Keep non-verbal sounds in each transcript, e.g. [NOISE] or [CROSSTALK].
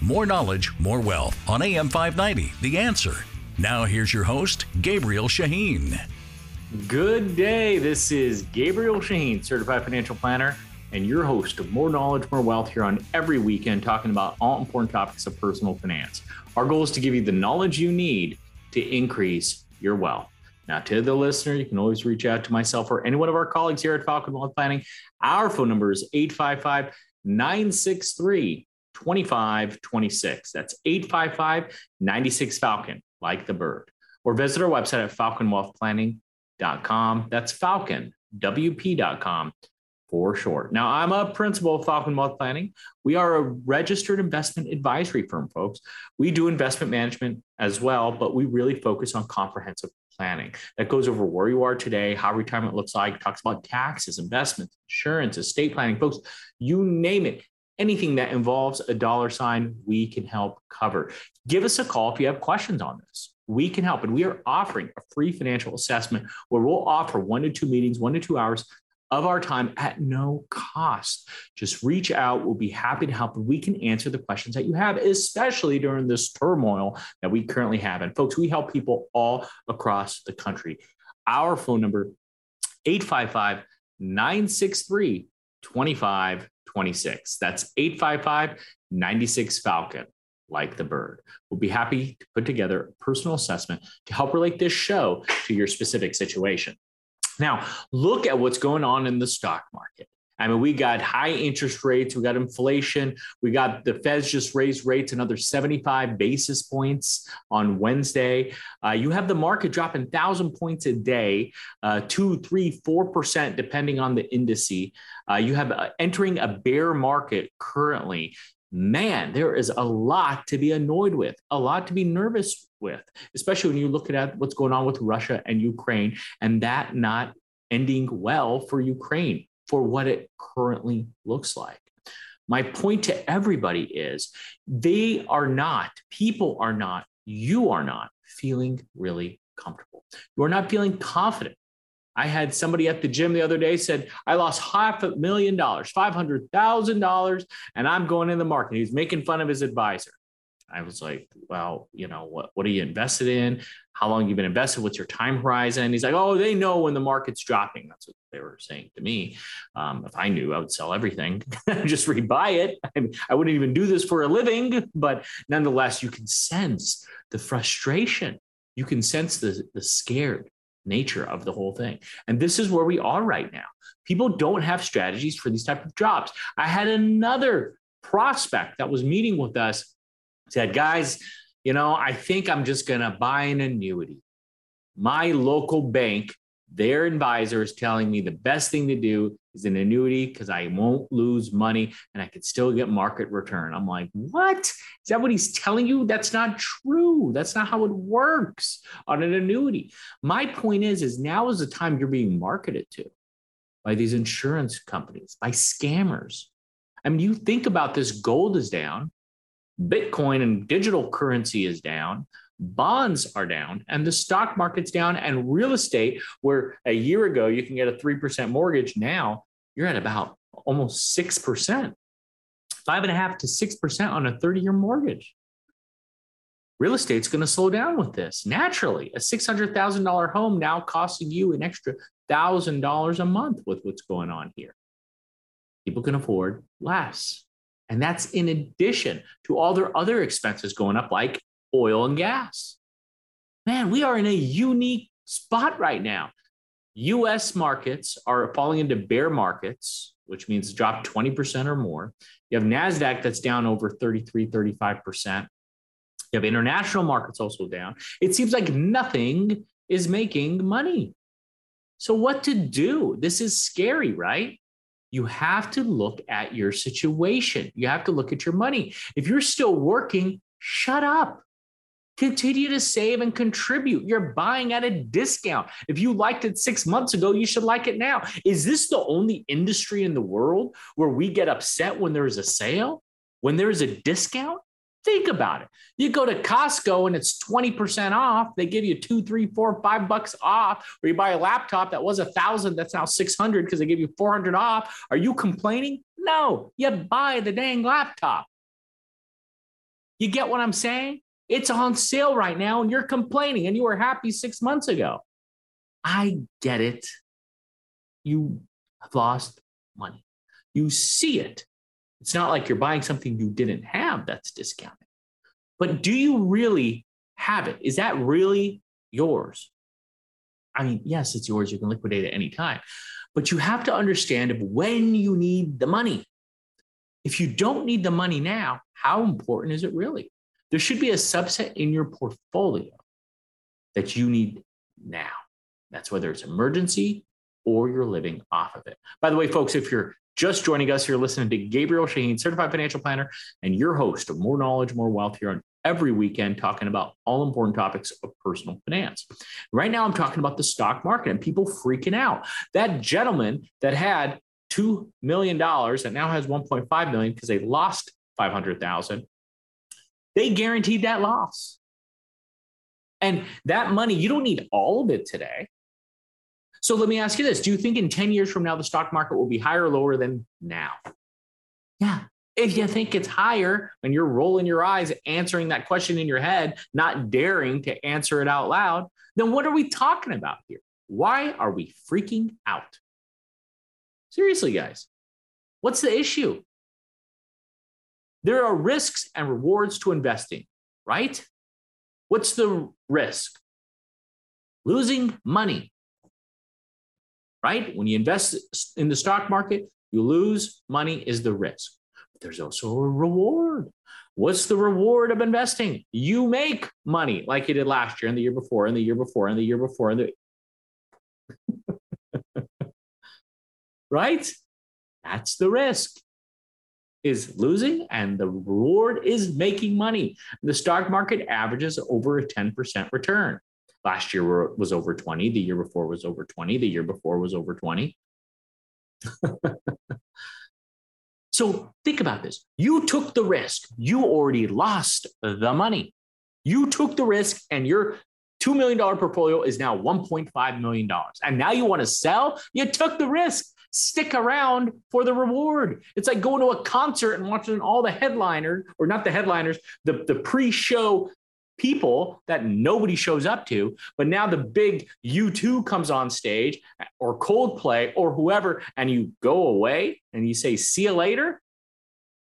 More knowledge, more wealth on AM 590, The Answer. Now here's your host, Gabriel Shahin. Good day. This is Gabriel Shahin, certified financial planner, and your host of More Knowledge, More Wealth here on every weekend, talking about all important topics of personal finance. Our goal is to give you the knowledge you need to increase your wealth. Now, to the listener, you can always reach out to myself or any one of our colleagues here at Falcon Wealth Planning. Our phone number is 855 963 2526. That's 855 96 Falcon, like the bird. Or visit our website at falconwealthplanning.com. That's falconwp.com for short. Now, I'm a principal of Falcon Wealth Planning. We are a registered investment advisory firm, folks. We do investment management as well, but we really focus on comprehensive planning that goes over where you are today, how retirement looks like, talks about taxes, investments, insurance, estate planning, folks, you name it. Anything that involves a dollar sign, we can help cover. Give us a call if you have questions on this. We can help. And we are offering a free financial assessment where we'll offer one to two meetings, one to two hours of our time at no cost. Just reach out. We'll be happy to help. We can answer the questions that you have, especially during this turmoil that we currently have. And folks, we help people all across the country. Our phone number, 855 963 2526. That's 855 96 Falcon like the bird. We'll be happy to put together a personal assessment to help relate this show to your specific situation. Now, look at what's going on in the stock market. I mean, we got high interest rates, we got inflation, we got the Feds just raised rates another 75 basis points on Wednesday. Uh, you have the market dropping thousand points a day, uh, two, three, four percent, depending on the indice. Uh, you have uh, entering a bear market currently. Man, there is a lot to be annoyed with, a lot to be nervous with, especially when you look at what's going on with Russia and Ukraine and that not ending well for Ukraine for what it currently looks like. My point to everybody is they are not, people are not, you are not feeling really comfortable. You are not feeling confident. I had somebody at the gym the other day said, I lost half a million dollars, $500,000, and I'm going in the market. He's making fun of his advisor. I was like, well, you know, what, what are you invested in? How long you been invested? What's your time horizon? He's like, oh, they know when the market's dropping. That's what they were saying to me. Um, if I knew, I would sell everything, [LAUGHS] just rebuy it. [LAUGHS] I, mean, I wouldn't even do this for a living, but nonetheless, you can sense the frustration. You can sense the, the scared nature of the whole thing. And this is where we are right now. People don't have strategies for these type of jobs. I had another prospect that was meeting with us said, guys, you know, I think I'm just going to buy an annuity. My local bank, their advisor is telling me the best thing to do is an annuity because I won't lose money and I could still get market return. I'm like, what? Is that what he's telling you? That's not true. That's not how it works on an annuity. My point is, is now is the time you're being marketed to by these insurance companies, by scammers. I mean, you think about this gold is down. Bitcoin and digital currency is down, bonds are down, and the stock market's down, and real estate, where a year ago you can get a 3% mortgage, now you're at about almost 6%, five and a half to 6% on a 30 year mortgage. Real estate's going to slow down with this naturally. A $600,000 home now costing you an extra $1,000 a month with what's going on here. People can afford less. And that's in addition to all their other expenses going up, like oil and gas. Man, we are in a unique spot right now. US markets are falling into bear markets, which means drop 20% or more. You have NASDAQ that's down over 33, 35%. You have international markets also down. It seems like nothing is making money. So, what to do? This is scary, right? You have to look at your situation. You have to look at your money. If you're still working, shut up. Continue to save and contribute. You're buying at a discount. If you liked it six months ago, you should like it now. Is this the only industry in the world where we get upset when there's a sale, when there's a discount? Think about it. You go to Costco and it's 20% off. They give you two, three, four, five bucks off. Or you buy a laptop that was a thousand, that's now 600 because they give you 400 off. Are you complaining? No, you buy the dang laptop. You get what I'm saying? It's on sale right now and you're complaining and you were happy six months ago. I get it. You have lost money. You see it. It's not like you're buying something you didn't have that's discounted. But do you really have it? Is that really yours? I mean, yes, it's yours. You can liquidate at any time. But you have to understand when you need the money. If you don't need the money now, how important is it really? There should be a subset in your portfolio that you need now. That's whether it's emergency or you're living off of it. By the way, folks, if you're just joining us, you're listening to Gabriel Shahin, certified financial planner, and your host of More Knowledge, More Wealth here on every weekend, talking about all important topics of personal finance. Right now, I'm talking about the stock market and people freaking out. That gentleman that had $2 million that now has 1.5 million because they lost 500,000. They guaranteed that loss. And that money, you don't need all of it today. So let me ask you this Do you think in 10 years from now, the stock market will be higher or lower than now? Yeah. If you think it's higher and you're rolling your eyes, answering that question in your head, not daring to answer it out loud, then what are we talking about here? Why are we freaking out? Seriously, guys, what's the issue? There are risks and rewards to investing, right? What's the risk? Losing money, right? When you invest in the stock market, you lose money is the risk. But there's also a reward. What's the reward of investing? You make money like you did last year and the year before and the year before and the year before and the [LAUGHS] right? That's the risk is losing and the reward is making money. The stock market averages over a 10% return. Last year was over 20, the year before was over 20, the year before was over 20. [LAUGHS] so think about this. You took the risk. You already lost the money. You took the risk and your $2 million portfolio is now $1.5 million. And now you want to sell? You took the risk stick around for the reward. It's like going to a concert and watching all the headliners, or not the headliners, the, the pre show people that nobody shows up to. But now the big U2 comes on stage or Coldplay or whoever, and you go away and you say, see you later.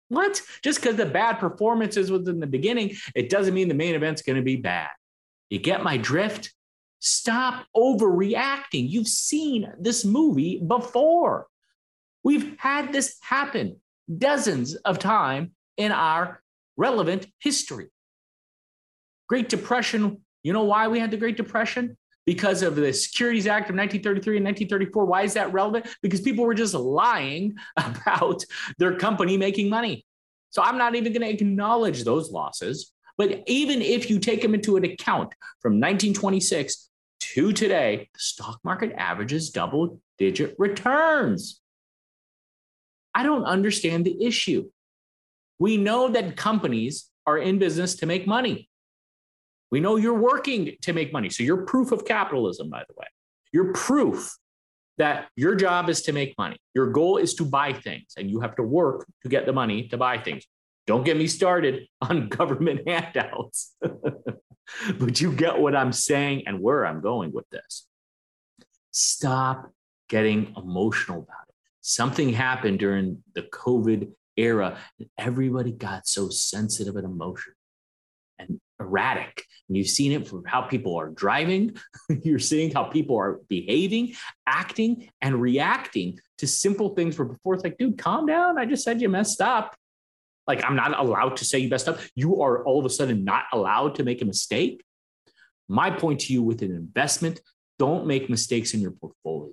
What? Just because the bad performances was in the beginning, it doesn't mean the main event's going to be bad. You get my drift? Stop overreacting. You've seen this movie before. We've had this happen dozens of times in our relevant history. Great Depression, you know why we had the Great Depression? Because of the Securities Act of 1933 and 1934. Why is that relevant? Because people were just lying [LAUGHS] about their company making money. So I'm not even going to acknowledge those losses. But even if you take them into an account from 1926 to today, the stock market averages double digit returns. I don't understand the issue. We know that companies are in business to make money. We know you're working to make money. So you're proof of capitalism, by the way. You're proof that your job is to make money. Your goal is to buy things, and you have to work to get the money to buy things. Don't get me started [LAUGHS] on government handouts. [LAUGHS] but you get what I'm saying and where I'm going with this. Stop getting emotional about it. Something happened during the COVID era, and everybody got so sensitive and emotional and erratic. And you've seen it from how people are driving, [LAUGHS] you're seeing how people are behaving, acting, and reacting to simple things where before it's like, dude, calm down. I just said you messed up. Like, I'm not allowed to say you messed up. You are all of a sudden not allowed to make a mistake. My point to you with an investment don't make mistakes in your portfolio.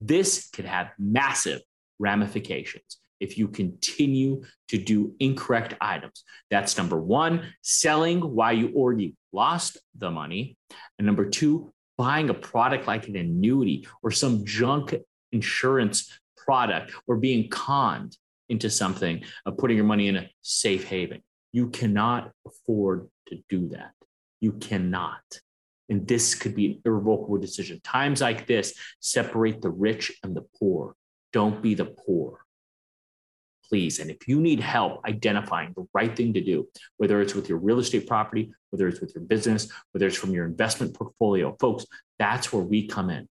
This could have massive ramifications if you continue to do incorrect items. That's number one, selling why you already lost the money. And number two, buying a product like an annuity or some junk insurance product or being conned into something of putting your money in a safe haven. You cannot afford to do that. You cannot. And this could be an irrevocable decision. Times like this separate the rich and the poor. Don't be the poor. Please. And if you need help identifying the right thing to do, whether it's with your real estate property, whether it's with your business, whether it's from your investment portfolio, folks, that's where we come in.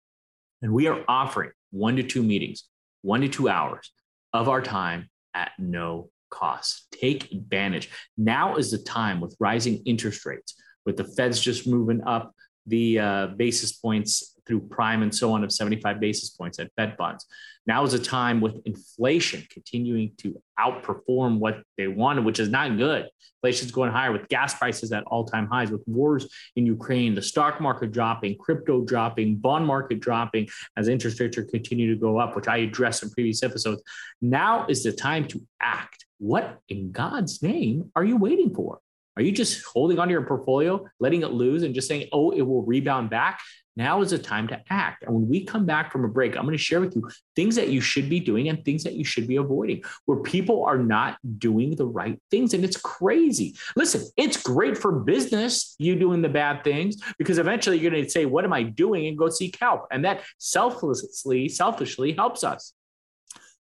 And we are offering one to two meetings, one to two hours of our time at no cost. Take advantage. Now is the time with rising interest rates, with the Feds just moving up the uh, basis points through prime and so on of 75 basis points at Fed funds. Now is a time with inflation continuing to outperform what they wanted, which is not good. Inflation's going higher with gas prices at all-time highs, with wars in Ukraine, the stock market dropping, crypto dropping, bond market dropping as interest rates are continue to go up, which I addressed in previous episodes. Now is the time to act. What in God's name are you waiting for? Are you just holding onto your portfolio, letting it lose, and just saying, oh, it will rebound back? Now is the time to act. And when we come back from a break, I'm going to share with you things that you should be doing and things that you should be avoiding, where people are not doing the right things. And it's crazy. Listen, it's great for business, you doing the bad things, because eventually you're going to say, What am I doing? and go seek help. And that selflessly, selfishly helps us.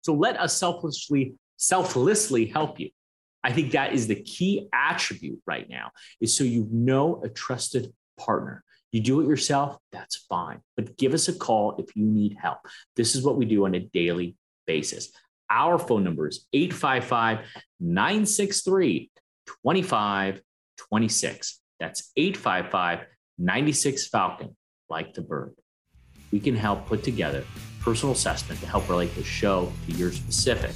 So let us selflessly, selflessly help you. I think that is the key attribute right now is so you know a trusted partner. You do it yourself, that's fine. But give us a call if you need help. This is what we do on a daily basis. Our phone number is 855 963 2526. That's 855 96 Falcon, like the bird. We can help put together personal assessment to help relate the show to your specific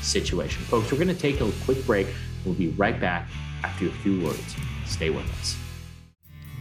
situation. Folks, we're going to take a quick break. We'll be right back after a few words. Stay with us.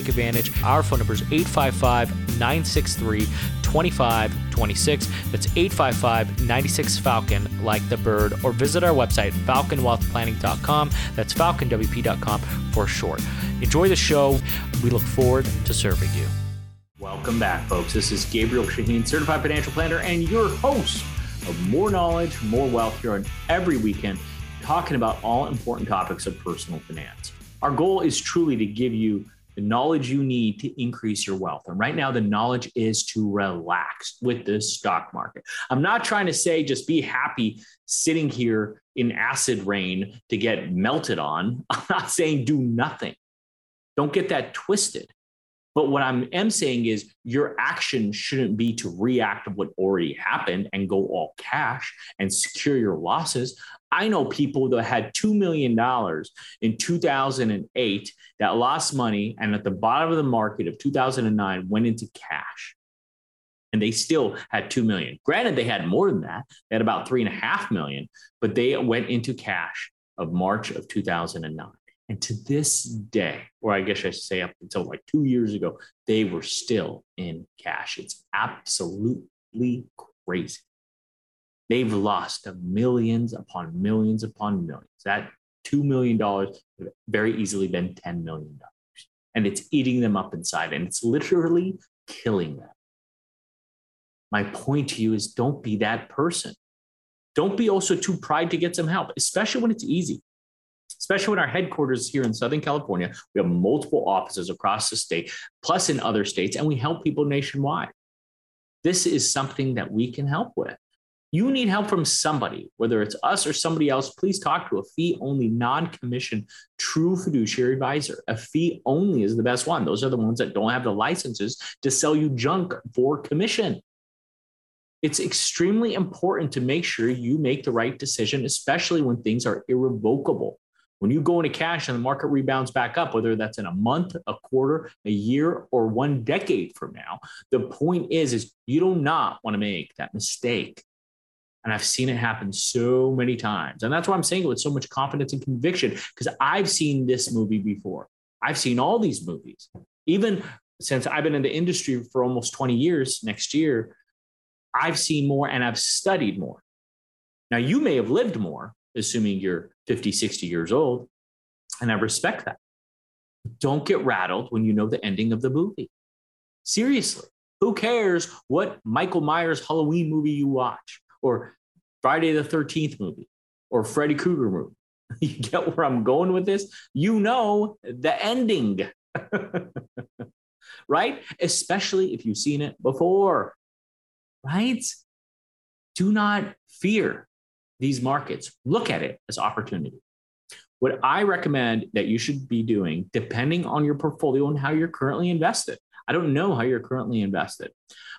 take advantage. Our phone number is 855 963 2526. That's 855 96 Falcon, like the bird, or visit our website, falconwealthplanning.com. That's falconwp.com for short. Enjoy the show. We look forward to serving you. Welcome back, folks. This is Gabriel Shahin, certified financial planner, and your host of More Knowledge, More Wealth here on every weekend, talking about all important topics of personal finance. Our goal is truly to give you the knowledge you need to increase your wealth. And right now, the knowledge is to relax with the stock market. I'm not trying to say just be happy sitting here in acid rain to get melted on. [LAUGHS] I'm not saying do nothing. Don't get that twisted. But what I am saying is your action shouldn't be to react to what already happened and go all cash and secure your losses. I know people that had $2 million in 2008 that lost money and at the bottom of the market of 2009 went into cash. And they still had 2 million. Granted, they had more than that. They had about three and a half million, but they went into cash of March of 2009. And to this day, or I guess I should say up until like two years ago, they were still in cash. It's absolutely crazy. They've lost millions upon millions upon millions. That $2 million could very easily been $10 million. And it's eating them up inside and it's literally killing them. My point to you is don't be that person. Don't be also too pride to get some help, especially when it's easy. Especially when our headquarters here in Southern California, we have multiple offices across the state, plus in other states, and we help people nationwide. This is something that we can help with you need help from somebody, whether it's us or somebody else, please talk to a fee only, non commission, true fiduciary advisor. A fee only is the best one. Those are the ones that don't have the licenses to sell you junk for commission. It's extremely important to make sure you make the right decision, especially when things are irrevocable. When you go into cash and the market rebounds back up, whether that's in a month, a quarter, a year, or one decade from now, the point is, is you do not want to make that mistake. And I've seen it happen so many times. And that's why I'm saying it with so much confidence and conviction, because I've seen this movie before. I've seen all these movies. Even since I've been in the industry for almost 20 years next year, I've seen more and I've studied more. Now, you may have lived more, assuming you're 50, 60 years old, and I respect that. Don't get rattled when you know the ending of the movie. Seriously, who cares what Michael Myers Halloween movie you watch, or Friday the 13th movie, or Freddy Krueger movie? [LAUGHS] You get where I'm going with this? You know the ending, [LAUGHS] right? Especially if you've seen it before, right? Do not fear these markets. Look at it as opportunity. What I recommend that you should be doing, depending on your portfolio and how you're currently invested, I don't know how you're currently invested,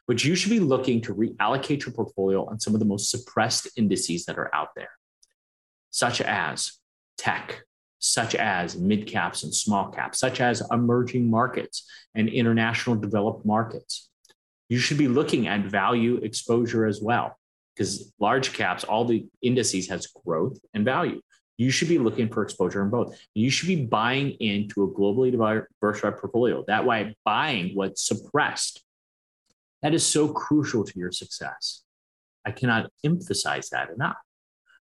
but you should be looking to reallocate your portfolio on some of the most suppressed indices that are out there, such as tech, such as mid caps and small caps, such as emerging markets and international developed markets. You should be looking at value exposure as well because large caps, all the indices has growth and value. You should be looking for exposure in both. You should be buying into a globally diversified portfolio. That way, buying what's suppressed. That is so crucial to your success. I cannot emphasize that enough.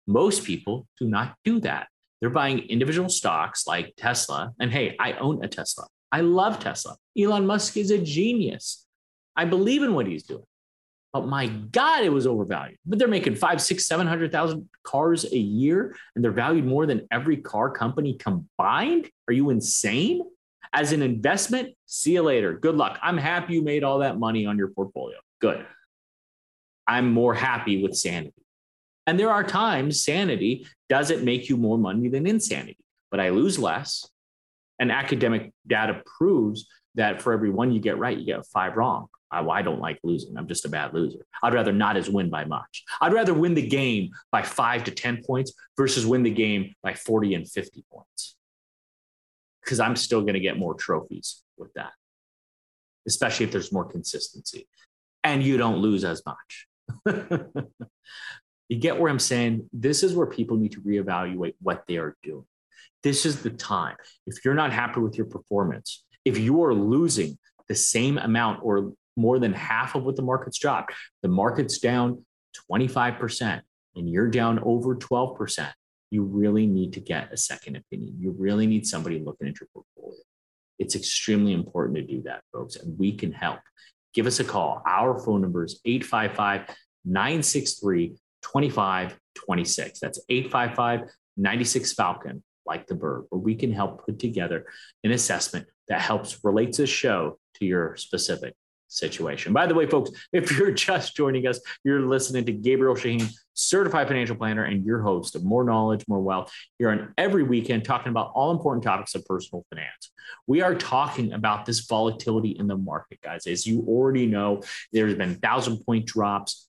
Most people do not do that. They're buying individual stocks like Tesla. And hey, I own a Tesla. I love Tesla. Elon Musk is a genius. I believe in what he's doing. But my God, it was overvalued. But they're making five, six, seven hundred thousand cars a year, and they're valued more than every car company combined. Are you insane? As an investment, see you later. Good luck. I'm happy you made all that money on your portfolio. Good. I'm more happy with sanity. And there are times sanity doesn't make you more money than insanity, but I lose less. And academic data proves that for every one you get right, you get five wrong. I, I don't like losing. I'm just a bad loser. I'd rather not as win by much. I'd rather win the game by five to 10 points versus win the game by 40 and 50 points. Because I'm still going to get more trophies with that, especially if there's more consistency and you don't lose as much. [LAUGHS] you get where I'm saying? This is where people need to reevaluate what they are doing. This is the time. If you're not happy with your performance, if you are losing the same amount or more than half of what the market's dropped. The market's down 25% and you're down over 12%. You really need to get a second opinion. You really need somebody looking at your portfolio. It's extremely important to do that, folks, and we can help. Give us a call. Our phone number is 855 963 2526. That's 855 96 Falcon, like the bird, where we can help put together an assessment that helps relate this show to your specific situation. By the way, folks, [LAUGHS] if you're just joining us, you're listening to Gabriel Shahin, certified financial planner and your host of More Knowledge, More Wealth. Here on every weekend talking about all important topics of personal finance. We are talking about this volatility in the market, guys. As you already know, there's been thousand point drops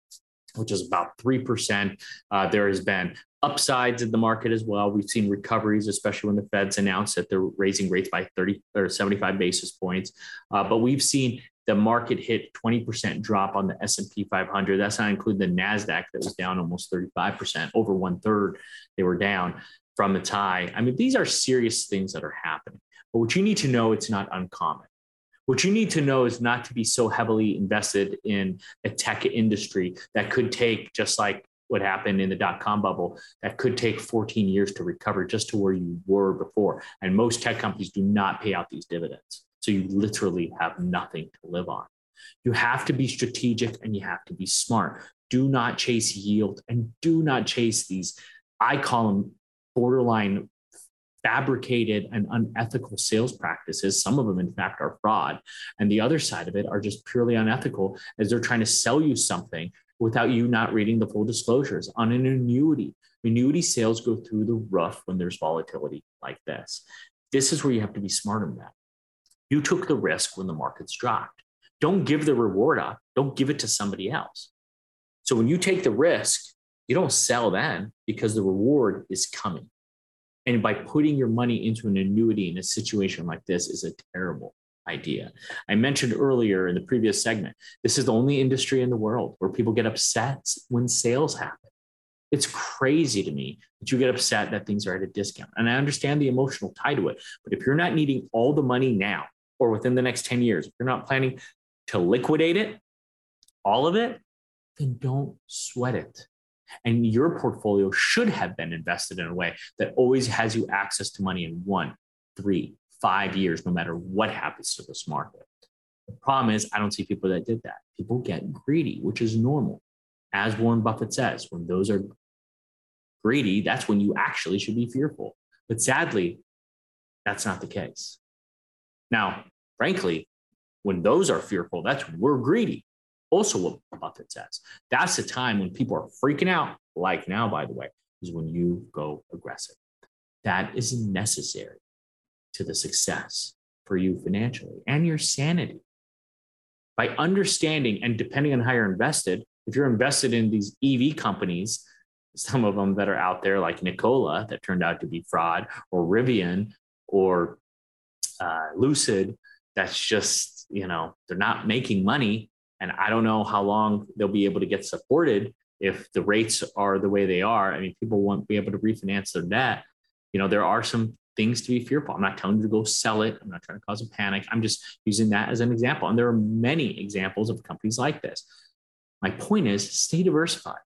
which is about 3%. Uh, there has been upsides in the market as well. We've seen recoveries, especially when the Feds announced that they're raising rates by 30 or 75 basis points. Uh, but we've seen the market hit 20% drop on the S&P 500. That's not including the NASDAQ that was down almost 35%, over one third they were down from its high. I mean, these are serious things that are happening. But what you need to know, it's not uncommon. What you need to know is not to be so heavily invested in a tech industry that could take, just like what happened in the dot com bubble, that could take 14 years to recover just to where you were before. And most tech companies do not pay out these dividends. So you literally have nothing to live on. You have to be strategic and you have to be smart. Do not chase yield and do not chase these, I call them borderline fabricated and unethical sales practices. Some of them, in fact, are fraud. And the other side of it are just purely unethical as they're trying to sell you something without you not reading the full disclosures on an annuity. Annuity sales go through the roof when there's volatility like this. This is where you have to be smart on that. You took the risk when the markets dropped. Don't give the reward up. Don't give it to somebody else. So when you take the risk, you don't sell then because the reward is coming. And by putting your money into an annuity in a situation like this is a terrible idea. I mentioned earlier in the previous segment, this is the only industry in the world where people get upset when sales happen. It's crazy to me that you get upset that things are at a discount. And I understand the emotional tie to it. But if you're not needing all the money now or within the next 10 years, if you're not planning to liquidate it, all of it, then don't sweat it. And your portfolio should have been invested in a way that always has you access to money in one, three, five years, no matter what happens to this market. The problem is, I don't see people that did that. People get greedy, which is normal. As Warren Buffett says, when those are greedy, that's when you actually should be fearful. But sadly, that's not the case. Now, frankly, when those are fearful, that's we're greedy. Also, what Buffett says. That's the time when people are freaking out, like now, by the way, is when you go aggressive. That is necessary to the success for you financially and your sanity. By understanding and depending on how you're invested, if you're invested in these EV companies, some of them that are out there, like Nikola, that turned out to be fraud, or Rivian, or uh, Lucid, that's just, you know, they're not making money. And I don't know how long they'll be able to get supported if the rates are the way they are. I mean, people won't be able to refinance their debt. You know, there are some things to be fearful. I'm not telling you to go sell it. I'm not trying to cause a panic. I'm just using that as an example. And there are many examples of companies like this. My point is stay diversified.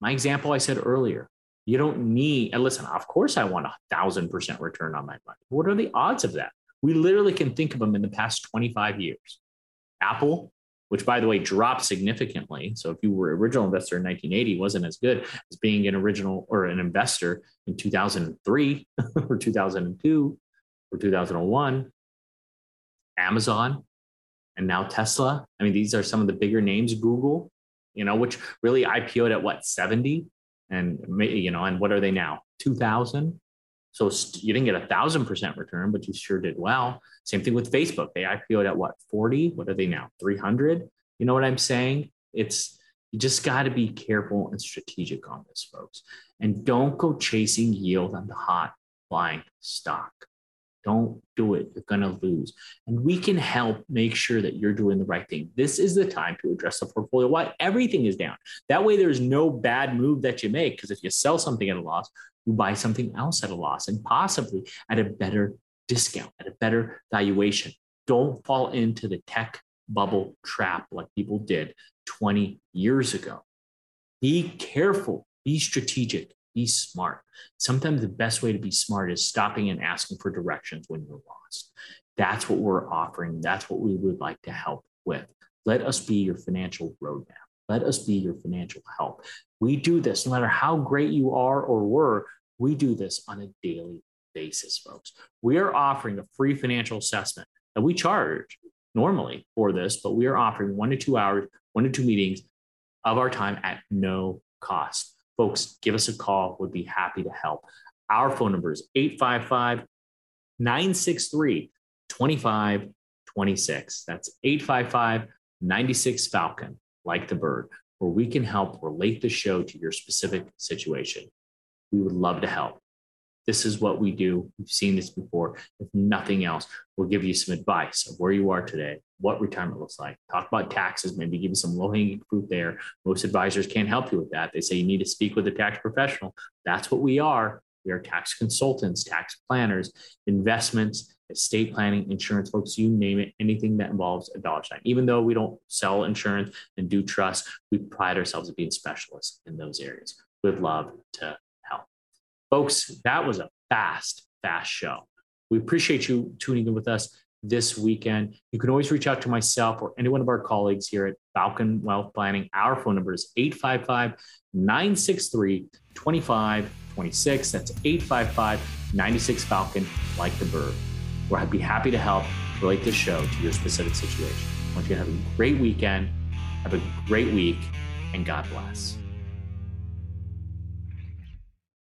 My example I said earlier, you don't need, and listen, of course I want a thousand percent return on my money. What are the odds of that? We literally can think of them in the past 25 years. Apple, which by the way dropped significantly. So if you were original investor in 1980, wasn't as good as being an original or an investor in 2003 [LAUGHS] or 2002 or 2001. Amazon and now Tesla. I mean, these are some of the bigger names. Google, you know, which really IPO'd at what 70, and you know, and what are they now? 2,000. So you didn't get a thousand percent return, but you sure did well. Same thing with Facebook. They IPO'd at what 40? What are they now? 300? You know what I'm saying? It's you just got to be careful and strategic on this, folks. And don't go chasing yield on the hot flying stock. Don't do it. You're going to lose. And we can help make sure that you're doing the right thing. This is the time to address the portfolio while everything is down. That way, there's no bad move that you make. Because if you sell something at a loss, you buy something else at a loss and possibly at a better discount, at a better valuation. Don't fall into the tech bubble trap like people did 20 years ago. Be careful, be strategic, be smart. Sometimes the best way to be smart is stopping and asking for directions when you're lost. That's what we're offering. That's what we would like to help with. Let us be your financial roadmap. Let us be your financial help. We do this no matter how great you are or were, we do this on a daily basis, folks. We are offering a free financial assessment that we charge normally for this, but we are offering one to two hours, one to two meetings of our time at no cost. Folks, give us a call. We'd be happy to help. Our phone number is 855 963 2526. That's 855 96 Falcon, like the bird, where we can help relate the show to your specific situation. We would love to help. This is what we do. We've seen this before. If nothing else, we'll give you some advice of where you are today, what retirement looks like. Talk about taxes, maybe give you some low hanging fruit there. Most advisors can't help you with that. They say you need to speak with a tax professional. That's what we are. We are tax consultants, tax planners, investments, estate planning, insurance folks, you name it, anything that involves a dollar sign. Even though we don't sell insurance and do trust, we pride ourselves as being specialists in those areas. We'd love to Folks, that was a fast, fast show. We appreciate you tuning in with us this weekend. You can always reach out to myself or any one of our colleagues here at Falcon Wealth Planning. Our phone number is 855 963 2526. That's 855 96 Falcon, like the bird. We'll be happy to help relate this show to your specific situation. I want you to have a great weekend, have a great week, and God bless.